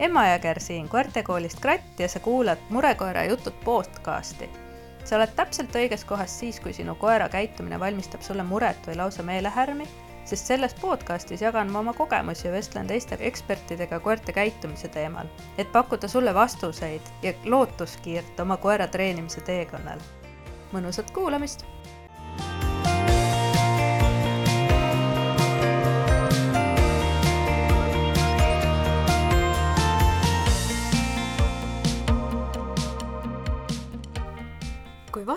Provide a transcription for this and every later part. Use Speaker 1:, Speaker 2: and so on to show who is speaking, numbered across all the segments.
Speaker 1: Emma Jõger siin koertekoolist Kratt ja sa kuulad Murekoera jutud podcasti. sa oled täpselt õiges kohas siis, kui sinu koera käitumine valmistab sulle muret või lausa meelehärmi, sest selles podcastis jagan ma oma kogemusi ja vestlen teiste ekspertidega koerte käitumise teemal, et pakkuda sulle vastuseid ja lootuskiirt oma koera treenimise teekonnal. mõnusat kuulamist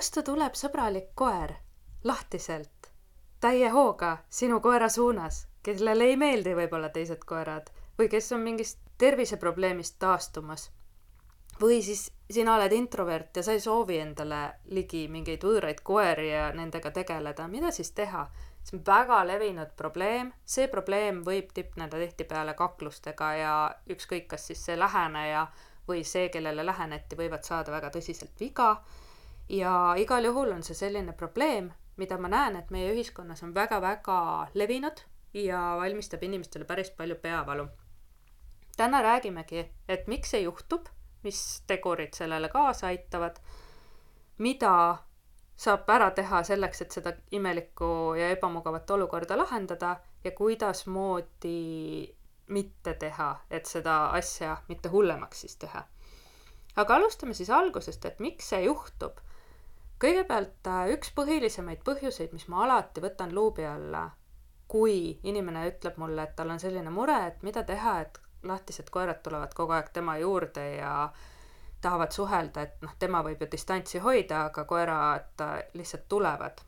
Speaker 1: vastu tuleb sõbralik koer? Lahtiselt, täie hooga sinu koera suunas, kellele ei meeldi võib-olla teised koerad või kes on mingist terviseprobleemist taastumas. või siis sina oled introvert ja sa ei soovi endale ligi mingeid võõraid koeri ja nendega tegeleda, mida siis teha? see on väga levinud probleem, see probleem võib tipneda tihtipeale kaklustega ja ükskõik, kas siis see läheneja või see, kellele läheneti, võivad saada väga tõsiselt viga ja igal juhul on see selline probleem, mida ma näen, et meie ühiskonnas on väga-väga levinud ja valmistab inimestele päris palju peavalu. täna räägimegi, et miks see juhtub, mis tegurid sellele kaasa aitavad, mida saab ära teha selleks, et seda imelikku ja ebamugavat olukorda lahendada ja kuidasmoodi mitte teha, et seda asja mitte hullemaks siis teha. aga alustame siis algusest, et miks see juhtub kõigepealt äh, üks põhilisemaid põhjuseid, mis ma alati võtan luubi alla, kui inimene ütleb mulle, et tal on selline mure, et mida teha, et lahtised koerad tulevad kogu aeg tema juurde ja tahavad suhelda, et noh, tema võib ju distantsi hoida, aga koerad äh, lihtsalt tulevad.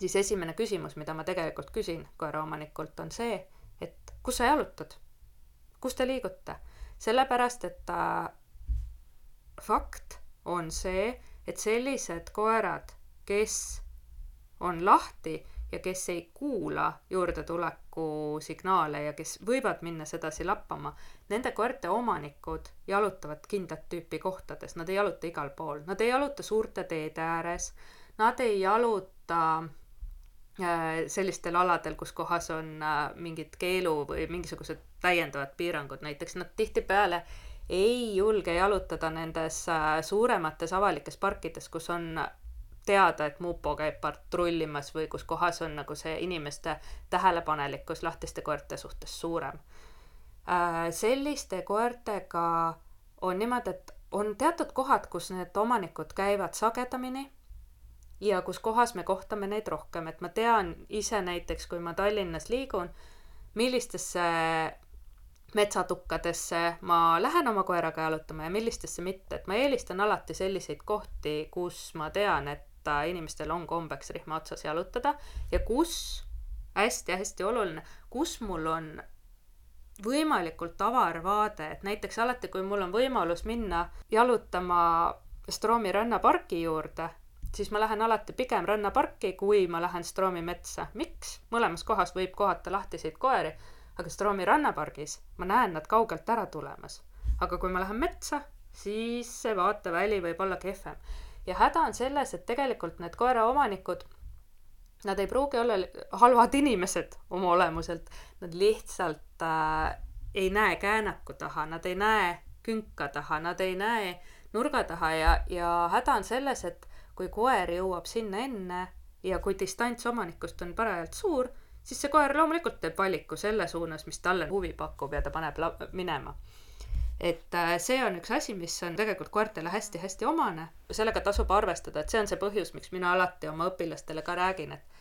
Speaker 1: siis esimene küsimus, mida ma tegelikult küsin koeraomanikult, on see, et kus sa jalutad? kus te liigute? sellepärast, et äh, fakt on see, et sellised koerad, kes on lahti ja kes ei kuula juurdetuleku signaale ja kes võivad minna sedasi lappama, nende koerte omanikud jalutavad kindlat tüüpi kohtades, nad ei jaluta igal pool, nad ei jaluta suurte teede ääres, nad ei jaluta äh, sellistel aladel, kus kohas on äh, mingid keelu või mingisugused täiendavad piirangud, näiteks nad tihtipeale ei julge jalutada nendes äh, suuremates avalikes parkides, kus on teada, et mupo käib patrullimas või kus kohas on nagu see inimeste tähelepanelikkus lahtiste koerte suhtes suurem. Äh, selliste koertega on niimoodi, et on teatud kohad, kus need omanikud käivad sagedamini ja kus kohas me kohtame neid rohkem, et ma tean ise näiteks, kui ma Tallinnas liigun, millistesse metsatukkadesse ma lähen oma koeraga jalutama ja millistesse mitte, et ma eelistan alati selliseid kohti, kus ma tean, et inimestel on kombeks rihma otsas jalutada ja kus hästi-hästi oluline, kus mul on võimalikult avar vaade, et näiteks alati, kui mul on võimalus minna jalutama Stroomi rannaparki juurde, siis ma lähen alati pigem rannaparki, kui ma lähen Stroomi metsa. miks? mõlemas kohas võib kohata lahtiseid koeri aga Stroomi rannapargis ma näen nad kaugelt ära tulemas. aga kui ma lähen metsa, siis see vaateväli võib olla kehvem. ja häda on selles, et tegelikult need koeraomanikud, nad ei pruugi olla halvad inimesed oma olemuselt, nad lihtsalt äh, ei näe käänaku taha, nad ei näe künka taha, nad ei näe nurga taha ja, ja häda on selles, et kui koer jõuab sinna enne ja kui distants omanikust on parajalt suur, siis see koer loomulikult teeb valiku selle suunas, mis talle huvi pakub ja ta paneb minema. et äh, see on üks asi, mis on tegelikult koertele hästi-hästi omane, sellega tasub arvestada, et see on see põhjus, miks mina alati oma õpilastele ka räägin, et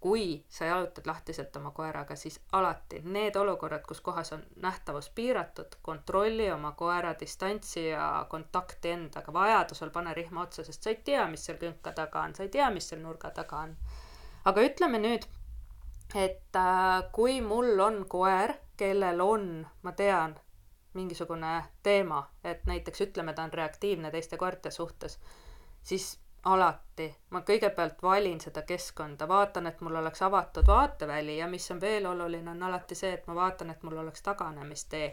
Speaker 1: kui sa jalutad lahtiselt oma koeraga, siis alati need olukorrad, kus kohas on nähtavus piiratud, kontrolli oma koera distantsi ja kontakti endaga, vajadusel pane rihma otsa, sest sa ei tea, mis seal künka taga on, sa ei tea, mis seal nurga taga on. aga ütleme nüüd et äh, kui mul on koer, kellel on, ma tean, mingisugune teema, et näiteks ütleme, ta on reaktiivne teiste koerte suhtes, siis alati ma kõigepealt valin seda keskkonda, vaatan, et mul oleks avatud vaateväli ja mis on veel oluline, on alati see, et ma vaatan, et mul oleks taganemistee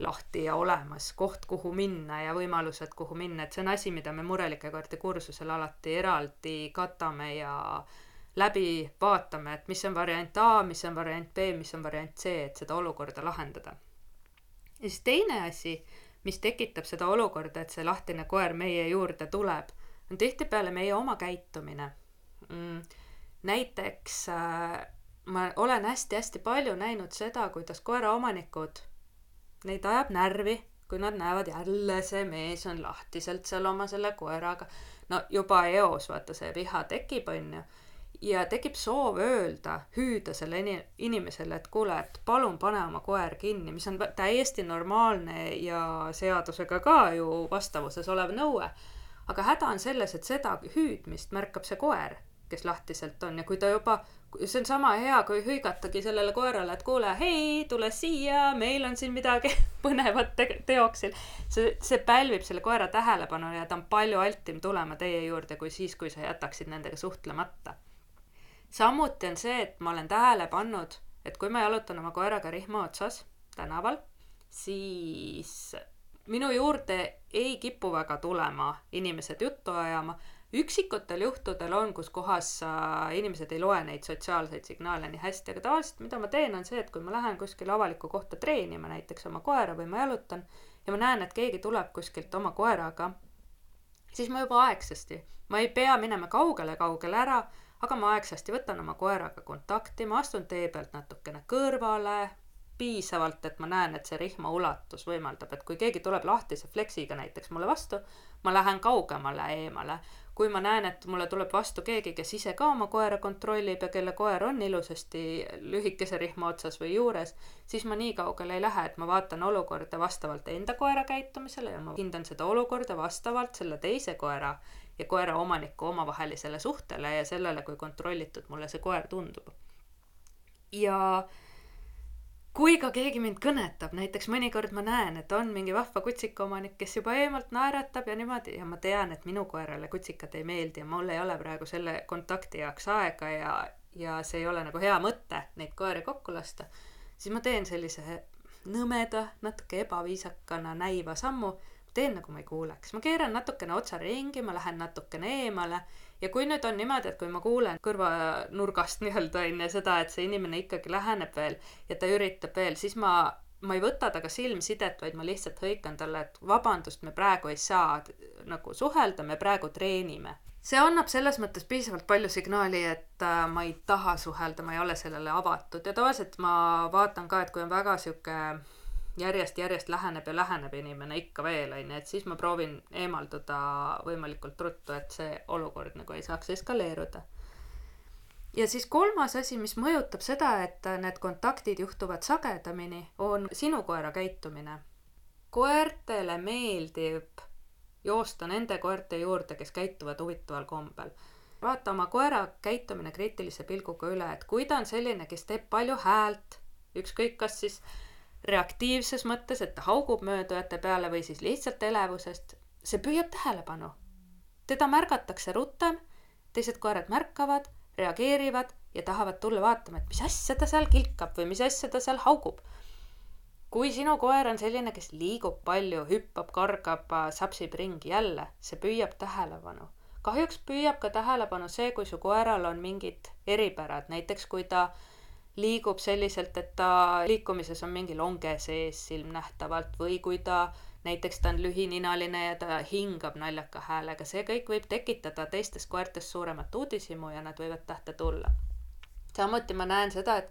Speaker 1: lahti ja olemas, koht, kuhu minna ja võimalused, kuhu minna, et see on asi, mida me murelike koerte kursusel alati eraldi katame ja äh, läbi vaatame, et mis on variant A, mis on variant B, mis on variant C, et seda olukorda lahendada. ja siis teine asi, mis tekitab seda olukorda, et see lahtine koer meie juurde tuleb, on tihtipeale meie oma käitumine mm,. näiteks äh, ma olen hästi-hästi palju näinud seda, kuidas koeraomanikud, neid ajab närvi, kui nad näevad jälle see mees on lahtiselt seal oma selle koeraga. no juba eos vaata see viha tekib, onju ja tekib soov öelda, hüüda selle ini-, inimesele, et kuule, et palun pane oma koer kinni, mis on täiesti normaalne ja seadusega ka ju vastavuses olev nõue. aga häda on selles, et seda hüüdmist märkab see koer, kes lahtiselt on ja kui ta juba, see on sama hea, kui hõigatagi sellele koerale, et kuule, hei, tule siia, meil on siin midagi põnevat te teoksil. see, see pälvib selle koera tähelepanu ja ta on palju altim tulema teie juurde, kui siis, kui sa jätaksid nendega suhtlemata samuti on see, et ma olen tähele pannud, et kui ma jalutan oma koeraga rihma otsas tänaval, siis minu juurde ei kipu väga tulema inimesed juttu ajama. üksikutel juhtudel on, kus kohas äh, inimesed ei loe neid sotsiaalseid signaale nii hästi, aga tavaliselt mida ma teen, on see, et kui ma lähen kuskile avalikku kohta treenima, näiteks oma koera või ma jalutan ja ma näen, et keegi tuleb kuskilt oma koeraga, siis ma juba aegsasti, ma ei pea minema kaugele-kaugele ära aga ma aegsasti võtan oma koeraga kontakti, ma astun tee pealt natukene kõrvale, piisavalt, et ma näen, et see rihma ulatus võimaldab, et kui keegi tuleb lahtise fleksiga näiteks mulle vastu, ma lähen kaugemale eemale. Kui ma näen, et mulle tuleb vastu keegi, kes ise ka oma koera kontrollib ja kelle koer on ilusasti lühikese rihma otsas või juures, siis ma nii kaugele ei lähe, et ma vaatan olukorda vastavalt enda koera käitumisele ja ma hindan seda olukorda vastavalt selle teise koera ja koera omaniku omavahelisele suhtele ja sellele, kui kontrollitud mulle see koer tundub. ja kui ka keegi mind kõnetab, näiteks mõnikord ma näen, et on mingi vahva kutsikaomanik, kes juba eemalt naeratab ja niimoodi ja ma tean, et minu koerale kutsikad ei meeldi ja mul ei ole praegu selle kontakti jaoks aega ja, ja see ei ole nagu hea mõte neid koeri kokku lasta, siis ma teen sellise nõmeda, natuke ebaviisakana näiva sammu teen nagu ma ei kuuleks, ma keeran natukene otsa ringi, ma lähen natukene eemale ja kui nüüd on niimoodi, et kui ma kuulen kõrvanurgast nii-öelda onju seda, et see inimene ikkagi läheneb veel ja ta üritab veel, siis ma, ma ei võta temaga silmsidet, vaid ma lihtsalt hõikan talle, et vabandust, me praegu ei saa nagu suhelda, me praegu treenime. see annab selles mõttes piisavalt palju signaali, et äh, ma ei taha suhelda, ma ei ole sellele avatud ja tavaliselt ma vaatan ka, et kui on väga sihuke järjest-järjest läheneb ja läheneb inimene ikka veel, on ju, et siis ma proovin eemalduda võimalikult ruttu, et see olukord nagu ei saaks eskaleeruda. ja siis kolmas asi, mis mõjutab seda, et need kontaktid juhtuvad sagedamini, on sinu koera käitumine. koertele meeldib joosta nende koerte juurde, kes käituvad huvitaval kombel vaata oma koera käitumine kriitilise pilguga üle, et kui ta on selline, kes teeb palju häält, ükskõik, kas siis reaktiivses mõttes, et ta haugub möödujate peale või siis lihtsalt elevusest, see püüab tähelepanu. teda märgatakse rutem, teised koerad märkavad, reageerivad ja tahavad tulla vaatama, et mis asja ta seal kilkab või mis asja ta seal haugub. kui sinu koer on selline, kes liigub palju, hüppab, kargab, sapsib ringi jälle, see püüab tähelepanu. kahjuks püüab ka tähelepanu see, kui su koeral on mingid eripärad, näiteks kui ta äh, liigub selliselt, et ta liikumises on mingi longe sees silmnähtavalt või kui ta näiteks ta on lühininaline ja ta hingab naljaka häälega, see kõik võib tekitada teistes koertes suuremat uudishimu ja nad võivad tähte tulla. samuti ma näen seda, et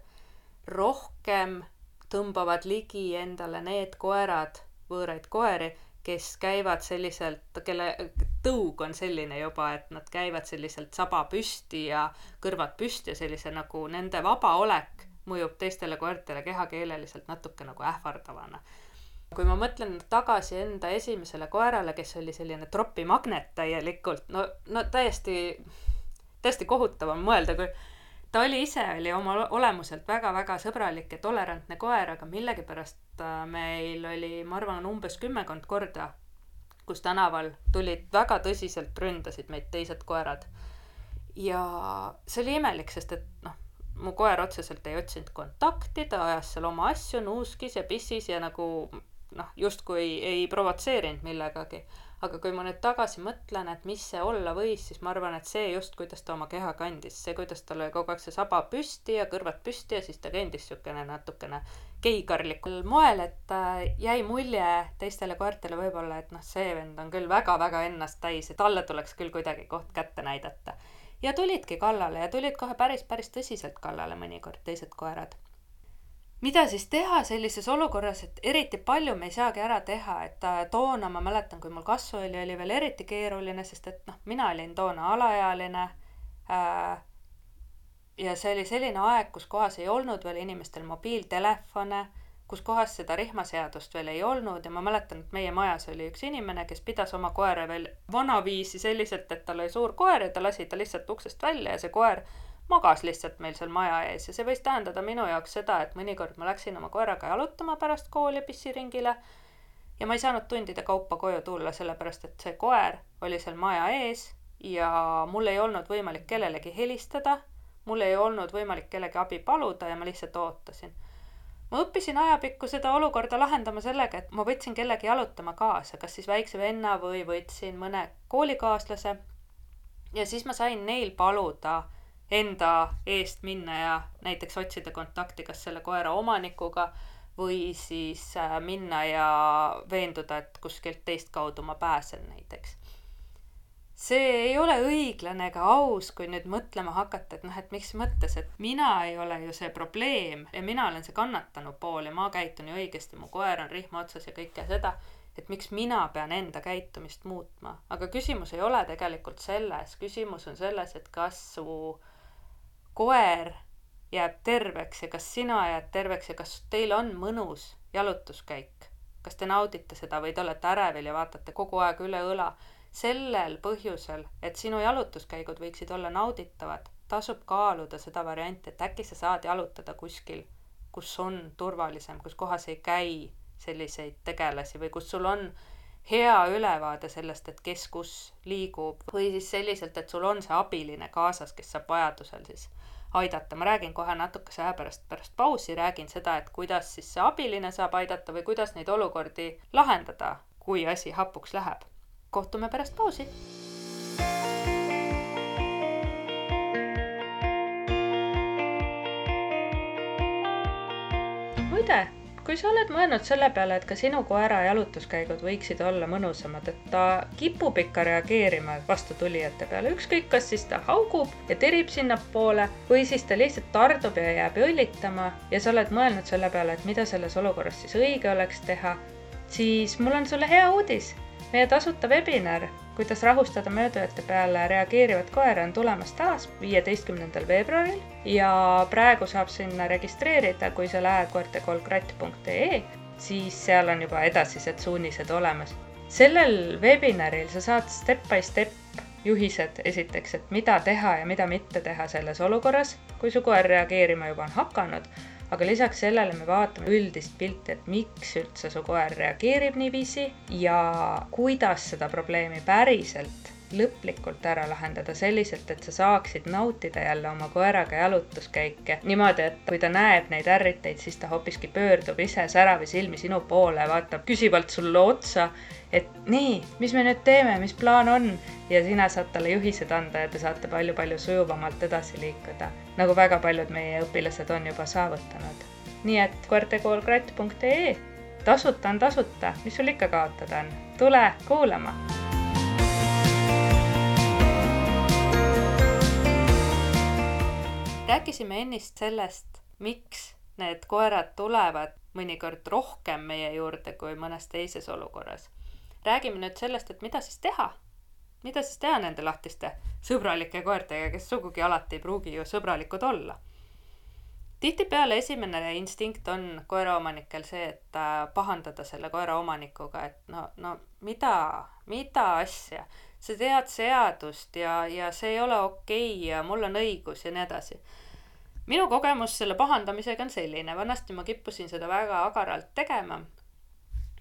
Speaker 1: rohkem tõmbavad ligi endale need koerad, võõraid koeri, kes käivad selliselt, kelle tõug on selline juba, et nad käivad selliselt saba püsti ja kõrvad püsti ja sellise nagu nende vaba olek mõjub teistele koertele kehakeeleliselt natuke nagu ähvardavana. kui ma mõtlen tagasi enda esimesele koerale, kes oli selline tropimagnet täielikult, no, no täiesti, täiesti kohutav on mõelda, kui ta oli ise, oli oma olemuselt väga-väga sõbralik ja tolerantne koer, aga millegipärast äh, meil oli, ma arvan, umbes kümmekond korda, kus tänaval tulid väga tõsiselt, ründasid meid teised koerad. ja see oli imelik, sest et noh, mu koer otseselt ei otsinud kontakti, ta ajas seal oma asju, nuuskis ja pissis ja nagu noh, justkui ei, provotseerinud millegagi aga kui ma nüüd tagasi mõtlen, et mis see olla võis, siis ma arvan, et see just, kuidas ta oma keha kandis, see, kuidas tal oli kogu aeg see saba püsti ja kõrvad püsti ja siis ta kõndis niisugune natukene geikarlikul moel, et äh, jäi mulje teistele koertele võib-olla, et noh, see vend on küll väga-väga ennast täis, et talle tuleks küll kuidagi koht kätte näidata. ja tulidki kallale ja tulid kohe päris, päris tõsiselt kallale mõnikord teised koerad. Mida siis teha sellises olukorras, et eriti palju me ei saagi ära teha, et toona ma mäletan, kui mul kasvu oli, oli veel eriti keeruline, sest et noh, mina olin toona alaealine äh, ja see oli selline aeg, kus kohas ei olnud veel inimestel mobiiltelefone, kus kohas seda rihmaseadust veel ei olnud ja ma mäletan, et meie majas oli üks inimene, kes pidas oma koera veel vanaviisi selliselt, et tal oli suur koer ja ta lasi ta lihtsalt uksest välja ja see koer magas lihtsalt meil seal maja ees ja see võis tähendada minu jaoks seda, et mõnikord ma läksin oma koeraga jalutama pärast kooli pissiringile ja ma ei saanud tundide kaupa koju tulla, sellepärast et see koer oli seal maja ees ja mul ei olnud võimalik kellelegi helistada mul ei olnud võimalik kellegi abi paluda ja ma lihtsalt ootasin. ma õppisin ajapikku seda olukorda lahendama sellega, et ma võtsin kellegi jalutama kaasa, kas siis väikse venna või võtsin mõne koolikaaslase. ja siis ma sain neil paluda enda eest minna ja näiteks otsida kontakti kas selle koera omanikuga või siis äh, minna ja veenduda, et kuskilt teist kaudu ma pääsen näiteks see ei ole õiglane ega aus, kui nüüd mõtlema hakata, et noh, et miks mõttes, et mina ei ole ju see probleem ja mina olen see kannatanu pool ja ma käitun ju õigesti, mu koer on rihma otsas ja kõike seda, et miks mina pean enda käitumist muutma. aga küsimus ei ole tegelikult selles, küsimus on selles, et kas su koer jääb terveks ja kas sina jääd terveks ja kas teil on mõnus jalutuskäik. kas te naudite seda või te olete ärevil ja vaatate kogu aeg üle õla sellel põhjusel, et sinu jalutuskäigud võiksid olla nauditavad, tasub kaaluda seda varianti, et äkki sa saad jalutada kuskil, kus on turvalisem, kus kohas ei käi selliseid tegelasi või kus sul on hea ülevaade sellest, et kes kus liigub või siis selliselt, et sul on see abiline kaasas, kes saab vajadusel siis aidata. ma räägin kohe natukese aja pärast, pärast pausi räägin seda, et kuidas siis see abiline saab aidata või kuidas neid olukordi lahendada, kui asi hapuks läheb kohtume pärast pausi. muide, kui sa oled mõelnud selle peale, et ka sinu koera jalutuskäigud võiksid olla mõnusamad, et ta kipub ikka reageerima vastutulijate peale, ükskõik, kas siis ta haugub ja tirib sinnapoole või siis ta lihtsalt tardub ja jääb õllitama ja sa oled mõelnud selle peale, et mida selles olukorras siis õige oleks teha, siis mul on sulle hea uudis meie tasuta webinar, kuidas rahustada möödujate peale reageerivat koera, on tulemas taas viieteistkümnendal veebruaril ja praegu saab sinna registreerida, kui sa lähed koertekoolkratt.ee, siis seal on juba edasised suunised olemas. sellel webinaril sa saad step by step juhised esiteks, et mida teha ja mida mitte teha selles olukorras, kui su koer reageerima juba on hakanud aga lisaks sellele me vaatame üldist pilti, et miks üldse su koer reageerib niiviisi ja kuidas seda probleemi päriselt lõplikult ära lahendada selliselt, et sa saaksid nautida jälle oma koeraga jalutuskäike niimoodi, et kui ta näeb neid ärriteid, siis ta hoopiski pöördub ise säravi silmi sinu poole, vaatab küsivalt sulle otsa et nii, mis me nüüd teeme, mis plaan on? Ja sina saad talle juhised anda ja te saate palju-palju sujuvamalt edasi liikuda, nagu väga paljud meie õpilased on juba saavutanud. nii et koertekoolkratt.ee, tasuta on tasuta, mis sul ikka kaotada on, tule kuulama rääkisime ennist sellest, miks need koerad tulevad mõnikord rohkem meie juurde kui mõnes teises olukorras räägime nüüd sellest, et mida siis teha. mida siis teha nende lahtiste sõbralike koertega, kes sugugi alati ei pruugi ju sõbralikud olla. tihtipeale esimene instinkt on koeraomanikel see, et pahandada selle koera omanikuga, et no, no mida, mida asja, sa tead seadust ja, ja see ei ole okei okay ja mul on õigus ja nii edasi minu kogemus selle pahandamisega on selline, vanasti ma kippusin seda väga agaralt tegema,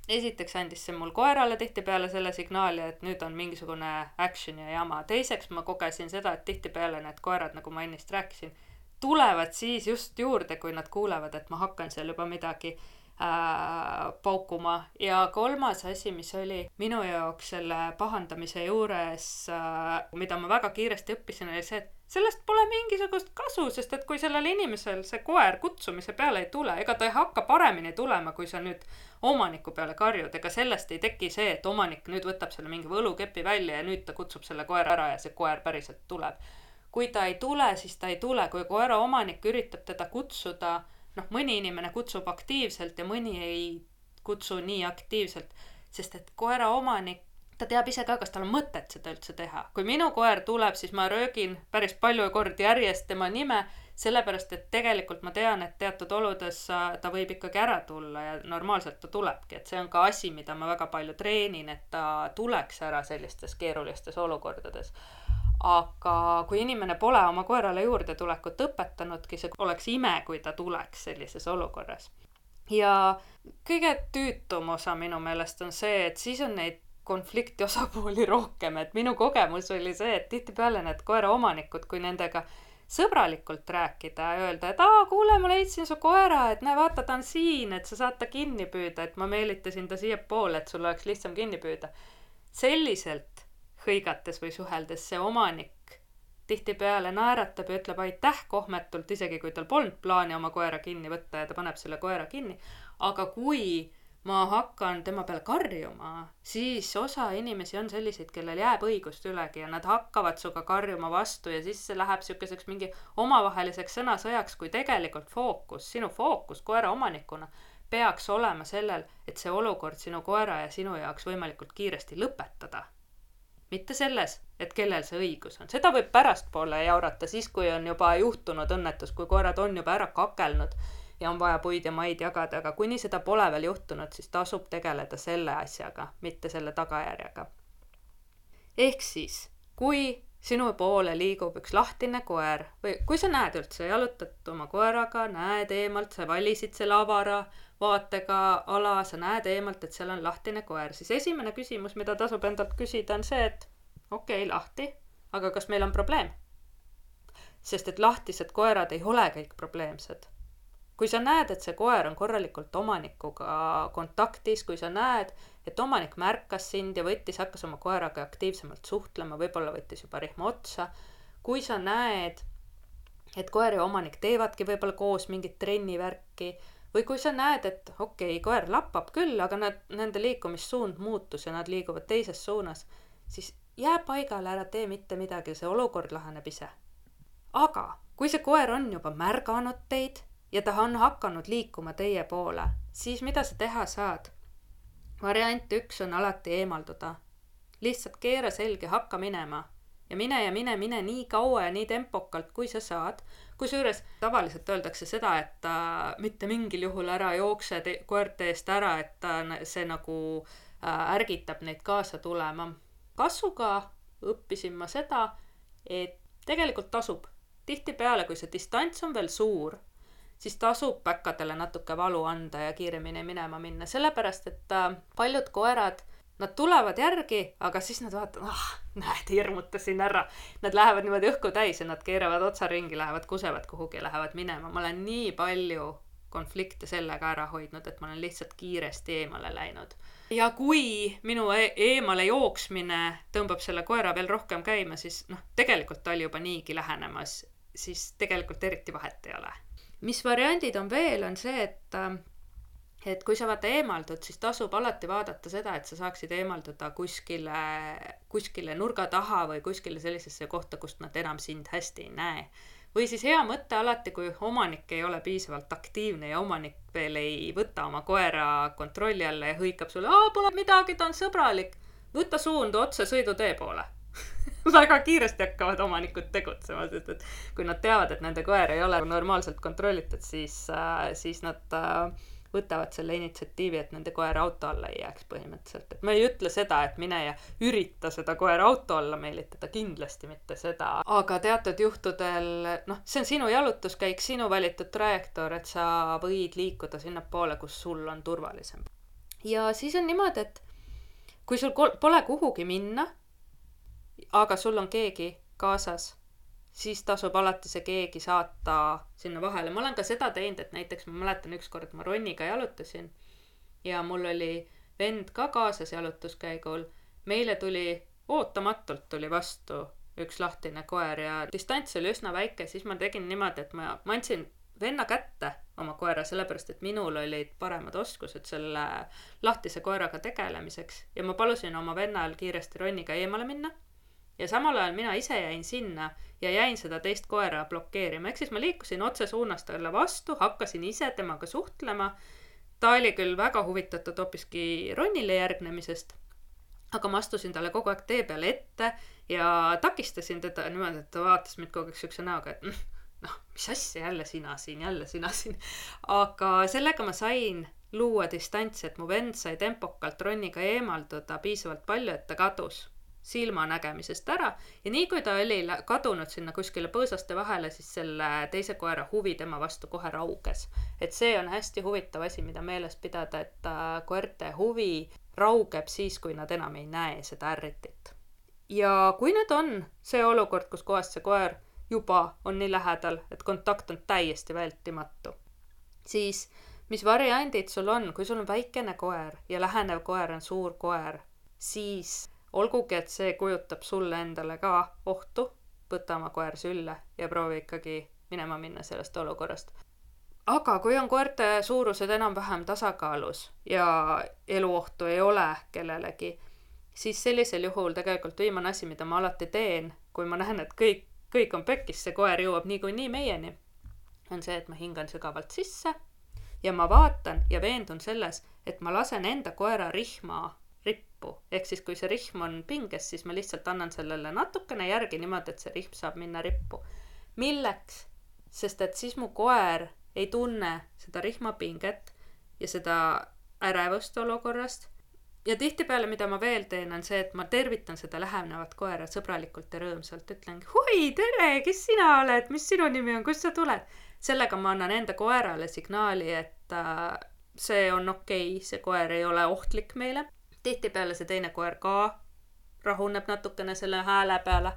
Speaker 1: esiteks andis see mul koerale tihtipeale selle signaali, et nüüd on mingisugune action ja jama. teiseks ma kogesin seda, et tihtipeale need koerad, nagu ma ennist rääkisin, tulevad siis just juurde, kui nad kuulevad, et ma hakkan seal juba midagi äh, paukuma. Ja kolmas asi, mis oli minu jaoks selle pahandamise juures äh,, mida ma väga kiiresti õppisin, oli see, et sellest pole mingisugust kasu, sest et kui sellel inimesel see koer kutsumise peale ei tule, ega ta ei hakka paremini tulema, kui sa nüüd omaniku peale karjud, ega sellest ei teki see, et omanik nüüd võtab selle mingi võlukepi välja ja nüüd ta kutsub selle koera ära ja see koer päriselt tuleb. kui ta ei tule, siis ta ei tule, kui koera omanik üritab teda kutsuda, noh, mõni inimene kutsub aktiivselt ja mõni ei kutsu nii aktiivselt, sest et koera omanik ta teab ise ka, kas tal on mõtet seda üldse teha. kui minu koer tuleb, siis ma röögin päris palju kordi järjest tema nime, sellepärast et tegelikult ma tean, et teatud oludes ta võib ikkagi ära tulla ja normaalselt ta tulebki, et see on ka asi, mida ma väga palju treenin, et ta tuleks ära sellistes keerulistes olukordades aga kui inimene pole oma koerale juurdetulekut õpetanudki, see oleks ime, kui ta tuleks sellises olukorras. ja kõige tüütum osa minu meelest on see, et siis on neid konflikti osapooli rohkem, et minu kogemus oli see, et tihtipeale need koeraomanikud, kui nendega sõbralikult rääkida ja öelda, et aa, kuule, ma leidsin su koera, et näe, vaata, ta on siin, et sa saad ta kinni püüda, et ma meelitasin ta siiapoole, et sul oleks lihtsam kinni püüda. selliselt hõigates või suheldes see omanik tihtipeale naeratab ja ütleb aitäh kohmetult, isegi kui tal polnud plaani oma koera kinni võtta ja ta paneb selle koera kinni. aga kui ma hakkan tema peale karjuma, siis osa inimesi on selliseid, kellel jääb õigust ülegi ja nad hakkavad sinuga karjuma vastu ja siis see läheb niisuguseks mingi omavaheliseks sõnasõjaks, kui tegelikult fookus, sinu fookus koera omanikuna peaks olema sellel, et see olukord sinu koera ja sinu jaoks võimalikult kiiresti lõpetada. mitte selles, et kellel see õigus on, seda võib pärastpoole jaurata, siis kui on juba juhtunud õnnetus, kui koerad on juba ära kakelnud ja on vaja puid ja maid jagada, aga kuni seda pole veel juhtunud, siis tasub tegeleda selle asjaga, mitte selle tagajärjega. ehk siis, kui sinu poole liigub üks lahtine koer või kui sa näed üldse, jalutad oma koeraga, näed eemalt, sa valisid selle avara vaatega ala, sa näed eemalt, et seal on lahtine koer, siis esimene küsimus, mida tasub endalt küsida, on see, et okei okay,, lahti, aga kas meil on probleem? sest et lahtised koerad ei ole kõik probleemsed kui sa näed, et see koer on korralikult omanikuga kontaktis, kui sa näed, et omanik märkas sind ja võttis, hakkas oma koeraga aktiivsemalt suhtlema, võib-olla võttis juba rihma otsa, kui sa näed, et koer ja omanik teevadki võib-olla koos mingit trennivärki või kui sa näed, et okei okay,, koer lappab küll, aga nad, nende liikumissuund muutus ja nad liiguvad teises suunas, siis jää paigale, ära tee mitte midagi, see olukord laheneb ise. aga kui see koer on juba märganud teid ja ta on hakanud liikuma teie poole, siis mida sa teha saad? variant üks on alati eemalduda. lihtsalt keera selg ja hakka minema. ja mine ja mine, mine nii kaua ja nii tempokalt, kui sa saad. kusjuures tavaliselt öeldakse seda, et äh, mitte mingil juhul ära jookse te koerte eest ära, et äh, see nagu äh, ärgitab neid kaasa tulema. kasvuga õppisin ma seda, et tegelikult tasub. tihtipeale, kui see distants on veel suur siis tasub päkkadele natuke valu anda ja kiiremini minema minna, sellepärast et äh, paljud koerad, nad tulevad järgi, aga siis nad vaatavad, ah, näed, hirmutasin ära. Nad lähevad niimoodi õhku täis ja nad keeravad otsa ringi, lähevad kusevad kuhugi, lähevad minema. ma olen nii palju konflikte sellega ära hoidnud, et ma olen lihtsalt kiiresti eemale läinud. ja kui minu e eemale jooksmine tõmbab selle koera veel rohkem käima, siis noh, tegelikult ta oli juba niigi lähenemas, siis tegelikult eriti vahet ei ole mis variandid on veel, on see, et äh, et kui sa vaata eemaldud, siis tasub alati vaadata seda, et sa saaksid eemalduda kuskile, kuskile nurga taha või kuskile sellisesse kohta, kust nad enam sind hästi ei näe. või siis hea mõte alati, kui omanik ei ole piisavalt aktiivne ja omanik veel ei võta oma koera kontrolli alla ja hõikab sulle, aa, pole midagi, ta on sõbralik, võta suundu otse sõidutee poole väga kiiresti hakkavad omanikud tegutsema, sest et kui nad teavad, et nende koer ei ole normaalselt kontrollitud, siis äh,, siis nad äh, võtavad selle initsiatiivi, et nende koer auto alla ei jääks põhimõtteliselt. et ma ei ütle seda, et mine ja ürita seda koera auto alla meelitada, kindlasti mitte seda, aga teatud juhtudel, noh, see on sinu jalutuskäik, sinu valitud trajektoor, et sa võid liikuda sinnapoole, kus sul on turvalisem. ja siis on niimoodi, et kui sul pole kuhugi minna aga sul on keegi kaasas, siis tasub alati see keegi saata sinna vahele. ma olen ka seda teinud, et näiteks ma mäletan ükskord ma Ronniga jalutasin ja mul oli vend ka kaasas jalutuskäigul. meile tuli, ootamatult tuli vastu üks lahtine koer ja distants oli üsna väike, siis ma tegin niimoodi, et ma, ma andsin venna kätte oma koera, sellepärast et minul olid paremad oskused selle lahtise koeraga tegelemiseks ja ma palusin oma vennal kiiresti Ronniga eemale minna. Ja samal ajal mina ise jäin sinna ja jäin seda teist koera blokeerima, ehk siis ma liikusin otsesuunas talle vastu, hakkasin ise temaga suhtlema. ta oli küll väga huvitatud hoopiski Ronnile järgnemisest, aga ma astusin talle kogu aeg tee peale ette ja takistasin teda niimoodi, et ta vaatas mind kogu aeg siukse näoga, et mm, noh, mis asja, jälle sina siin, jälle sina siin. aga sellega ma sain luua distantsi, et mu vend sai tempokalt Ronniga eemalduda piisavalt palju, et ta kadus silmanägemisest ära ja nii kui ta oli kadunud sinna kuskile põõsaste vahele, siis selle teise koera huvi tema vastu kohe rauges. et see on hästi huvitav asi, mida meeles pidada, et koerte huvi raugeb siis, kui nad enam ei näe seda ärritit. ja kui nüüd on see olukord, kus kohast see koer juba on nii lähedal, et kontakt on täiesti vältimatu. siis mis variandid sul on, kui sul on väikene koer ja lähenev koer on suur koer, siis olgugi, et see kujutab sulle endale ka ohtu, võta oma koer sülle ja proovi ikkagi minema minna sellest olukorrast. aga kui on koerte suurused enam-vähem tasakaalus ja eluohtu ei ole kellelegi, siis sellisel juhul tegelikult viimane asi, mida ma alati teen, kui ma näen, et kõik kõik on pekkis, see koer jõuab niikuinii meieni, on see, et ma hingan sügavalt sisse ja ma vaatan ja veendun selles, et ma lasen enda koera rihma rippu. ehk siis, kui see rihm on pinges, siis ma lihtsalt annan sellele natukene järgi niimoodi, et see rihm saab minna rippu. milleks? sest et siis mu koer ei tunne seda rihmapinget ja seda ärevust olukorrast ja tihtipeale, mida ma veel teen, on see, et ma tervitan seda lähenevat koera sõbralikult ja rõõmsalt, ütlengi oi, tere, kes sina oled, mis sinu nimi on, kust sa tuled. sellega ma annan enda koerale signaali, et äh, see on okei okay,, see koer ei ole ohtlik meile. Tihtipeale see teine koer ka rahuneb natukene selle hääle peale.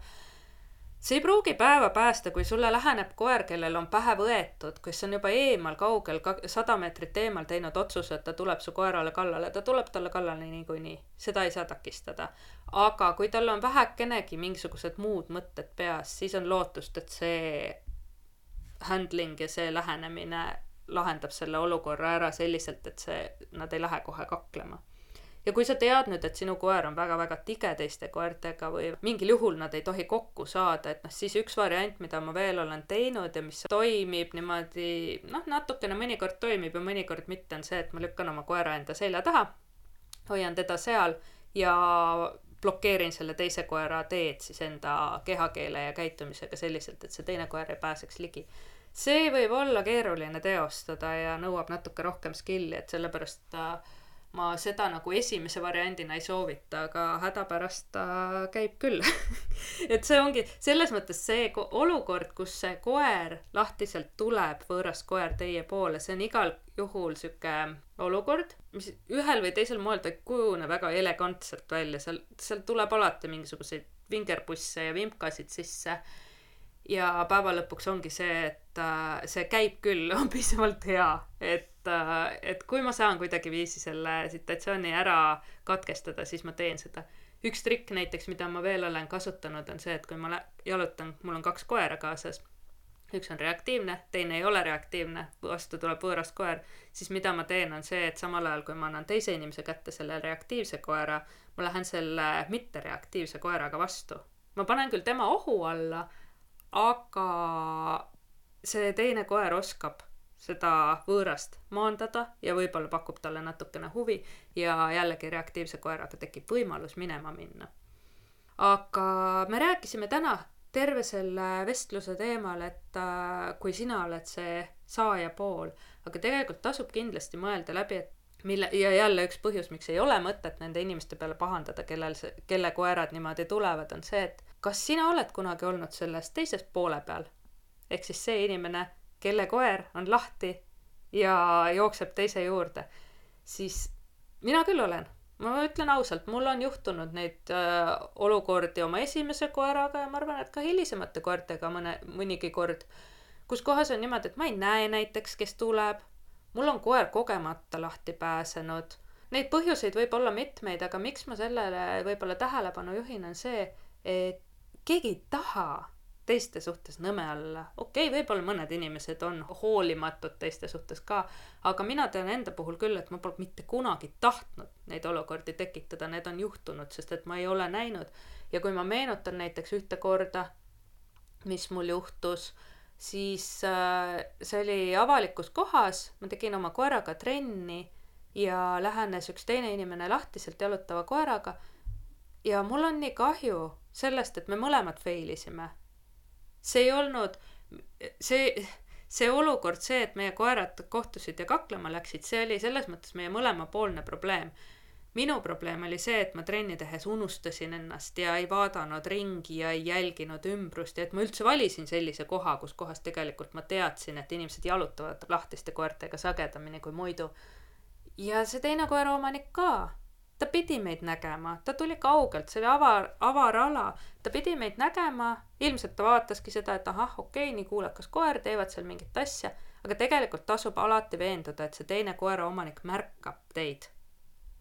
Speaker 1: See ei pruugi päeva päästa, kui sulle läheneb koer, kellel on pähe võetud, kes on juba eemal, kaugel, sada meetrit eemal teinud otsuse, et ta tuleb su koerale kallale, ta tuleb talle kallale niikuinii, seda ei saa takistada. aga kui tal on vähekenegi mingisugused muud mõtted peas, siis on lootust, et see handling ja see lähenemine lahendab selle olukorra ära selliselt, et see, nad ei lähe kohe kaklema ja kui sa tead nüüd, et sinu koer on väga-väga tige teiste koertega või mingil juhul nad ei tohi kokku saada, et noh, siis üks variant, mida ma veel olen teinud ja mis toimib niimoodi noh, natukene mõnikord toimib ja mõnikord mitte, on see, et ma lükkan oma koera enda selja taha, hoian teda seal ja blokeerin selle teise koera teed siis enda kehakeele ja käitumisega selliselt, et see teine koer ei pääseks ligi. See võib olla keeruline teostada ja nõuab natuke rohkem skill'i, et sellepärast äh, ma seda nagu esimese variandina ei soovita, aga hädapärast ta käib küll et see ongi selles mõttes see olukord, kus see koer lahtiselt tuleb, võõras koer teie poole, see on igal juhul sihuke olukord, mis ühel või teisel moel ta ei kujune väga elegantselt välja, seal, seal tuleb alati mingisuguseid vingerpusse ja vimkasid sisse. Ja päeva lõpuks ongi see, et see käib küll, on piisavalt hea, et äh,, et kui ma saan kuidagiviisi selle situatsiooni ära katkestada, siis ma teen seda. üks trikk näiteks, mida ma veel olen kasutanud, on see, et kui ma jalutan, mul on kaks koera kaasas, üks on reaktiivne, teine ei ole reaktiivne, vastu tuleb võõras koer, siis mida ma teen, on see, et samal ajal, kui ma annan teise inimese kätte selle reaktiivse koera, ma lähen selle mittereaktiivse koeraga vastu. ma panen küll tema ohu alla aga see teine koer oskab seda võõrast maandada ja võib-olla pakub talle natukene huvi ja jällegi reaktiivse koeraga tekib võimalus minema minna. aga me rääkisime täna terve selle vestluse teemal, et äh, kui sina oled see saaja pool, aga tegelikult tasub kindlasti mõelda läbi, et mille ja jälle üks põhjus, miks ei ole mõtet nende inimeste peale pahandada, kellel see, kelle koerad niimoodi tulevad, on see, et kas sina oled kunagi olnud selles teises poole peal? Ehk siis see inimene, kelle koer on lahti ja jookseb teise juurde, siis mina küll olen. ma ütlen ausalt, mul on juhtunud neid äh, olukordi oma esimese koeraga ja ma arvan, et ka hilisemate koertega mõne, mõnigi kord, kus kohas on niimoodi, et ma ei näe näiteks, kes tuleb, mul on koer kogemata lahti pääsenud. Neid põhjuseid võib olla mitmeid, aga miks ma sellele võib-olla tähelepanu juhin, on see, et keegi ei taha teiste suhtes nõme olla. okei okay,, võib-olla mõned inimesed on hoolimatud teiste suhtes ka, aga mina tean enda puhul küll, et ma pole mitte kunagi tahtnud neid olukordi tekitada, need on juhtunud, sest et ma ei ole näinud. ja kui ma meenutan näiteks ühte korda, mis mul juhtus, siis äh, see oli avalikus kohas, ma tegin oma koeraga trenni ja lähenes üks teine inimene lahtiselt jalutava koeraga ja mul on nii kahju sellest, et me mõlemad fail isime see ei olnud, see, see olukord, see, et meie koerad kohtusid ja kaklema läksid, see oli selles mõttes meie mõlemapoolne probleem. minu probleem oli see, et ma trenni tehes unustasin ennast ja ei vaadanud ringi ja ei jälginud ümbrust ja et ma üldse valisin sellise koha, kus kohas tegelikult ma teadsin, et inimesed jalutavad lahtiste koertega sagedamini kui muidu. ja see teine koeraomanik ka ta pidi meid nägema, ta tuli kaugelt, see oli avar, avar ala, ta pidi meid nägema, ilmselt ta vaataski seda, et ahah, okei okay,, nii kuulekas koer, teevad seal mingit asja, aga tegelikult tasub alati veenduda, et see teine koeraomanik märkab teid.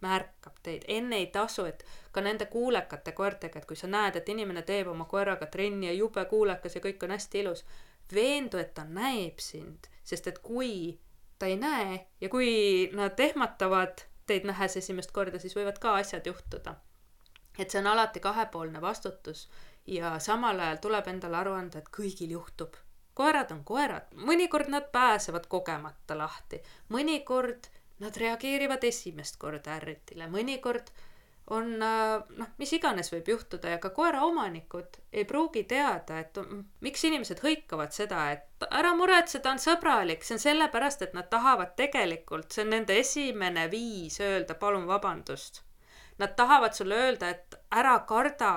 Speaker 1: märkab teid, enne ei tasu, et ka nende kuulekate koertega, et kui sa näed, et inimene teeb oma koeraga trenni ja jube kuulekas ja kõik on hästi ilus, veendu, et ta näeb sind, sest et kui ta ei näe ja kui nad ehmatavad teid nähes esimest korda, siis võivad ka asjad juhtuda. et see on alati kahepoolne vastutus ja samal ajal tuleb endale aru anda, et kõigil juhtub. koerad on koerad, mõnikord nad pääsevad kogemata lahti, mõnikord nad reageerivad esimest korda ärritile, mõnikord on äh, noh, mis iganes võib juhtuda ja ka koeraomanikud ei pruugi teada, et miks inimesed hõikavad seda, et ära muretse, ta on sõbralik, see on sellepärast, et nad tahavad tegelikult, see on nende esimene viis öelda palun vabandust. Nad tahavad sulle öelda, et ära karda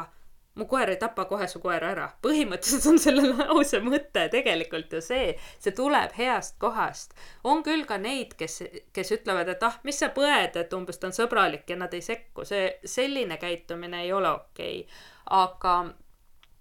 Speaker 1: mu koer ei tapa kohe su koera ära. põhimõtteliselt on selle lause mõte tegelikult ju see, see tuleb heast kohast. on küll ka neid, kes, kes ütlevad, et ah, mis sa põed, et umbes ta on sõbralik ja nad ei sekku, see, selline käitumine ei ole okei okay.. aga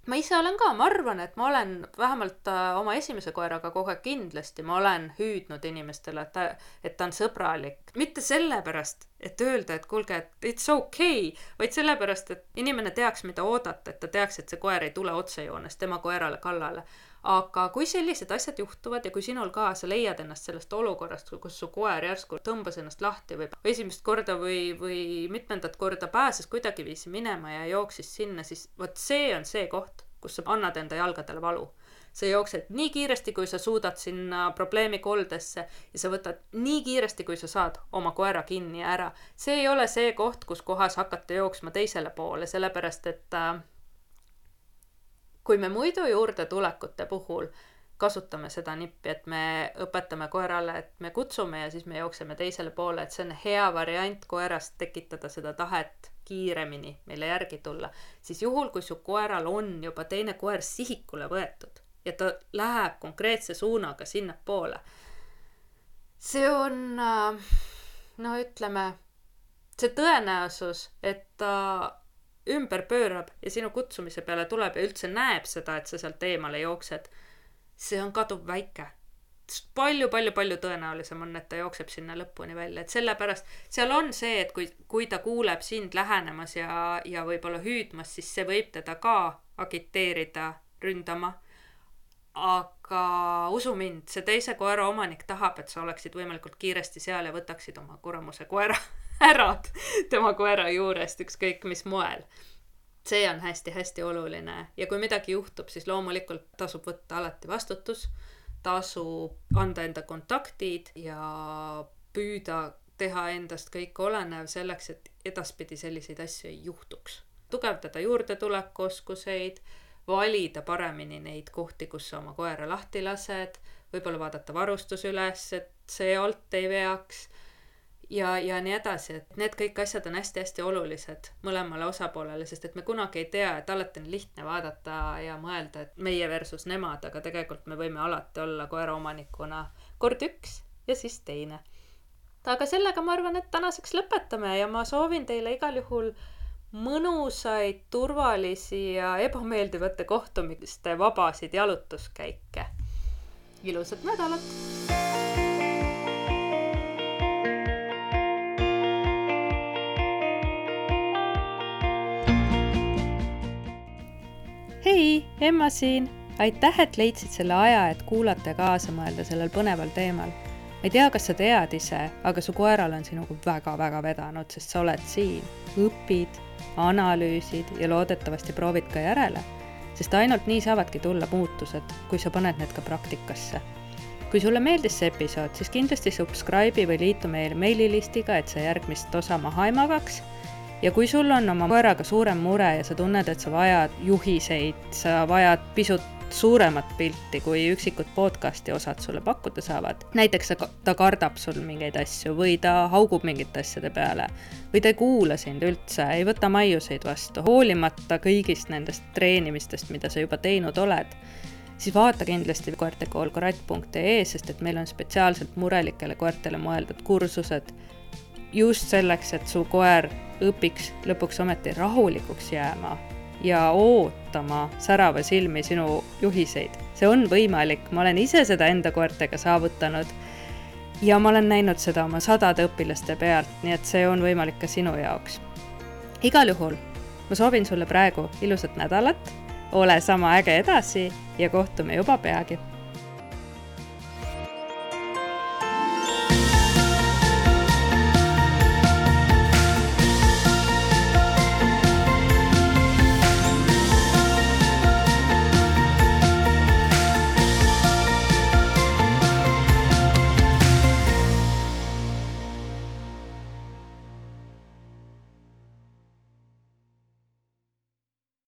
Speaker 1: ma ise olen ka, ma arvan, et ma olen vähemalt äh, oma esimese koeraga kogu aeg kindlasti, ma olen hüüdnud inimestele, et ta, et ta on sõbralik. mitte sellepärast, et öelda, et kuulge, et it's okay, vaid sellepärast, et inimene teaks, mida oodata, et ta teaks, et see koer ei tule otsejoones tema koerale kallale aga kui sellised asjad juhtuvad ja kui sinul ka, sa leiad ennast sellest olukorrast, kus su koer järsku tõmbas ennast lahti või esimest korda või, või mitmendat korda pääses kuidagiviisi minema ja jooksis sinna, siis vot see on see koht, kus sa annad enda jalgadele valu sa jooksed nii kiiresti, kui sa suudad sinna probleemi koldesse ja sa võtad nii kiiresti, kui sa saad oma koera kinni ja ära. see ei ole see koht, kus kohas hakata jooksma teisele poole, sellepärast et äh, kui me muidu juurdetulekute puhul kasutame seda nippi, et me õpetame koerale, et me kutsume ja siis me jookseme teisele poole, et see on hea variant koerast tekitada seda tahet kiiremini meile järgi tulla, siis juhul, kui su koeral on juba teine koer sihikule võetud ja ta läheb konkreetse suunaga sinnapoole, see on äh, no ütleme, see tõenäosus, et ta ümber pöörab ja sinu kutsumise peale tuleb ja üldse näeb seda, et sa sealt eemale jooksed, see on kaduvväike. palju-palju-palju tõenäolisem on, et ta jookseb sinna lõpuni välja, et sellepärast seal on see, et kui, kui ta kuuleb sind lähenemas ja, ja võib-olla hüüdmas, siis see võib teda ka agiteerida ründama. aga usu mind, see teise koera omanik tahab, et sa oleksid võimalikult kiiresti seal ja võtaksid oma kuramuse koera ära tema koera juurest, ükskõik mis moel. see on hästi-hästi oluline ja kui midagi juhtub, siis loomulikult tasub võtta alati vastutus, tasub anda enda kontaktid ja püüda teha endast kõik olenev selleks, et edaspidi selliseid asju ei juhtuks. tugevdada juurdetulekuoskuseid, valida paremini neid kohti, kus sa oma koera lahti lased, võib-olla vaadata varustus üles, et see alt ei veaks ja, ja nii edasi, et need kõik asjad on hästi-hästi olulised mõlemale osapoolele, sest et me kunagi ei tea, et alati on lihtne vaadata ja mõelda, et meie versus nemad, aga tegelikult me võime alati olla koeraomanikuna kord üks ja siis teine. aga sellega ma arvan, et tänaseks lõpetame ja ma soovin teile igal juhul mõnusaid, turvalisi ja ebameeldivate kohtumiste vabasid jalutuskäike. ilusat nädalat! Hei, Emma siin. aitäh, et leidsid selle aja, et kuulata ja kaasa mõelda sellel põneval teemal. ma ei tea, kas sa tead ise, aga su koeral on sinuga väga-väga vedanud, sest sa oled siin, õpid, analüüsid ja loodetavasti proovid ka järele. sest ainult nii saavadki tulla muutused, kui sa paned need ka praktikasse kui sulle meeldis see episood, siis kindlasti subscribe'i või liitu meie meililistiga, et sa järgmist osa maha ei magaks ja kui sul on oma koeraga suurem mure ja sa tunned, et sa vajad juhiseid, sa vajad pisut suuremat pilti, kui üksikud podcast'i osad sulle pakkuda saavad. näiteks ta kardab sul mingeid asju või ta haugub mingite asjade peale või ta ei kuula sind üldse, ei võta maiuseid vastu, hoolimata kõigist nendest treenimistest, mida sa juba teinud oled siis vaata kindlasti koertekoolkoratt.ee, sest et meil on spetsiaalselt murelikele koertele mõeldud kursused just selleks, et su koer õpiks lõpuks ometi rahulikuks jääma ja ootama särava silmi sinu juhiseid. see on võimalik, ma olen ise seda enda koertega saavutanud ja ma olen näinud seda oma sadade õpilaste pealt, nii et see on võimalik ka sinu jaoks. igal juhul ma soovin sulle praegu ilusat nädalat, ole sama äge edasi ja kohtume juba peagi